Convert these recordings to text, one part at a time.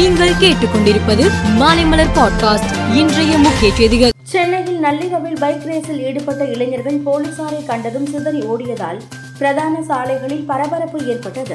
நீங்கள் கேட்டுக்கொண்டிருப்பது மாலைமலர் பாட்காஸ்ட். இன்றைய முக்கிய செய்திகள். சென்னையில் நள்ளிரவில் பைக் ரேஸில் ஈடுபட்ட இளைஞர்கள் போலீசாரை கண்டதும் சிதறி ஓடியதால் பிரதான சாலைகளில் பரபரப்பு ஏற்பட்டது.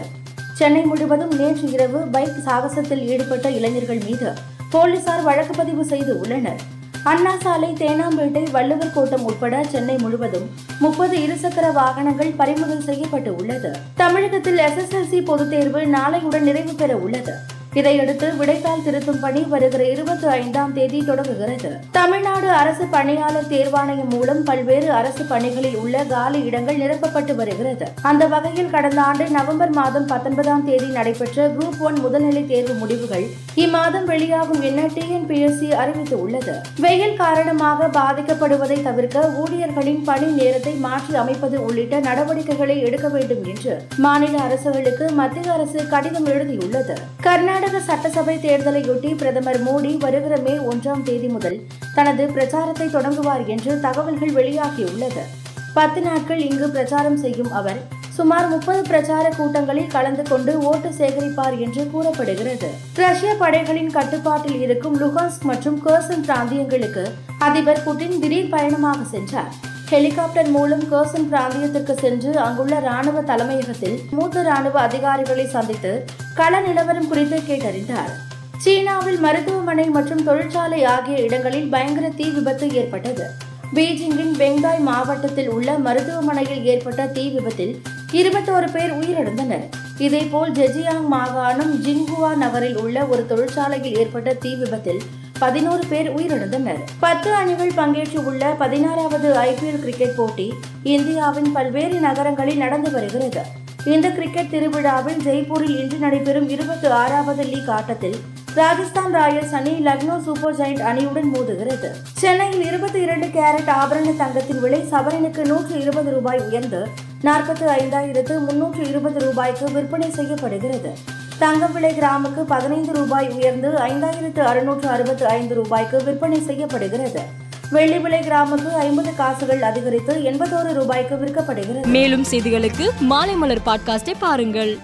சென்னை முழுவதும் நேற்று இரவு பைக் சாகசத்தில் ஈடுபட்ட இளைஞர்கள் மீது போலீசார் வழக்கு பதிவு செய்து உள்ளனர். அண்ணா சாலை தேனாம்பேட்டை வள்ளுவர் கோட்டம் உட்பட சென்னை முழுவதும் முப்பது இருசக்கர வாகனங்கள் பறிமுதல் செய்யப்பட்டு உள்ளது. தமிழகத்தில் எஸ்எஸ்எல்சி பொதுத் தேர்வு நாளையுடன் நிறைவு பெற உள்ளது. இதையடுத்து விடைத்தாள் திருத்தும் பணி வருகிற இருபத்தி ஐந்தாம் தேதி தொடங்குகிறது. தமிழ்நாடு அரசு பணியாளர் தேர்வாணையம் மூலம் பல்வேறு அரசு பணிகளில் உள்ள காலி இடங்கள் நிரப்பப்பட்டு வருகிறது. அந்த வகையில் கடந்த ஆண்டு நவம்பர் மாதம் பத்தொன்பதாம் தேதி நடைபெற்ற குரூப் ஒன் முதல்நிலை தேர்வு முடிவுகள் இம்மாதம் வெளியாகும் என டிஎன்பிஎஸ்சி அறிவித்து உள்ளது வெயில் காரணமாக பாதிக்கப்படுவதை தவிர்க்க ஊழியர்களின் பணி நேரத்தை மாற்றி அமைப்பது உள்ளிட்ட நடவடிக்கைகளை எடுக்க வேண்டும் என்று மாநில அரசுகளுக்கு மத்திய அரசு கடிதம் எழுதியுள்ளது. கர்நாடக கர்நாடக சட்டசபை தேர்தலையொட்டி பிரதமர் மோடி வருகிற மே ஒன்றாம் தேதி முதல் தனது பிரச்சாரத்தை தொடங்குவார் என்று தகவல்கள் வெளியாகியுள்ளது. பத்து நாட்கள் இங்கு பிரச்சாரம் செய்யும் அவர் சுமார் முப்பது பிரச்சார கூட்டங்களில் கலந்து கொண்டு ஓட்டு சேகரிப்பார் என்று கூறப்படுகிறது. ரஷ்ய படைகளின் கட்டுப்பாட்டில் இருக்கும் லுகான்ஸ்க் மற்றும் கர்சன் பிராந்தியங்களுக்கு அதிபர் புட்டின் திடீர் பயணமாக சென்றார். ஹெலிகாப்டர் மூலம் கர்சன் பிராந்தியத்திற்கு சென்று அங்குள்ள ராணுவ தலைமையகத்தில் மூத்த ராணுவ அதிகாரிகளை சந்தித்து கள நிலவரம் குறித்து கேட்டறிந்தார். சீனாவில் மருத்துவமனை மற்றும் தொழிற்சாலை ஆகிய இடங்களில் பயங்கர தீ விபத்து ஏற்பட்டது. பீஜிங்கின் பெங்காய் மாவட்டத்தில் உள்ள மருத்துவமனையில் ஏற்பட்ட தீ விபத்தில் இருபத்தோரு பேர் உயிரிழந்தனர். இதேபோல் ஜெஜியாங் மாகாணம் ஜின்குவா நகரில் உள்ள ஒரு தொழிற்சாலையில் ஏற்பட்ட தீ விபத்தில் பதினோரு பேர் உயிரிழந்தனர். பத்து அணிகள் பங்கேற்று உள்ள பதினாறாவது ஐபிஎல் கிரிக்கெட் போட்டி இந்தியாவின் பல்வேறு நகரங்களில் நடந்து வருகிறது. இந்த கிரிக்கெட் திருவிழாவில் ஜெய்ப்பூரில் இன்று நடைபெறும் இருபத்தி ஆறாவது லீக் ஆட்டத்தில் ராஜஸ்தான் ராயல்ஸ் அணி லக்னோ சூப்பர் ஜெயிண்ட் அணியுடன் மோதுகிறது. சென்னையில் இருபத்தி இரண்டு கேரட் ஆபரண தங்கத்தின் விலை சவரனுக்கு நூற்று இருபது ரூபாய் உயர்ந்து நாற்பத்தி ஐந்தாயிரத்து முன்னூற்று இருபது ரூபாய்க்கு விற்பனை செய்யப்படுகிறது. தங்கம் விலை கிராமுக்கு பதினைந்து ரூபாய் உயர்ந்து ஐந்தாயிரத்து அறுநூற்று அறுபத்து ஐந்து ரூபாய்க்கு விற்பனை செய்யப்படுகிறது. வெள்ளி விலை கிராமுக்கு ஐம்பது காசுகள் அதிகரித்து எண்பத்தோரு ரூபாய்க்கு விற்கப்படுகிறது. மேலும் செய்திகளுக்கு மாலை மலர் பாட்காஸ்டை பாருங்கள்.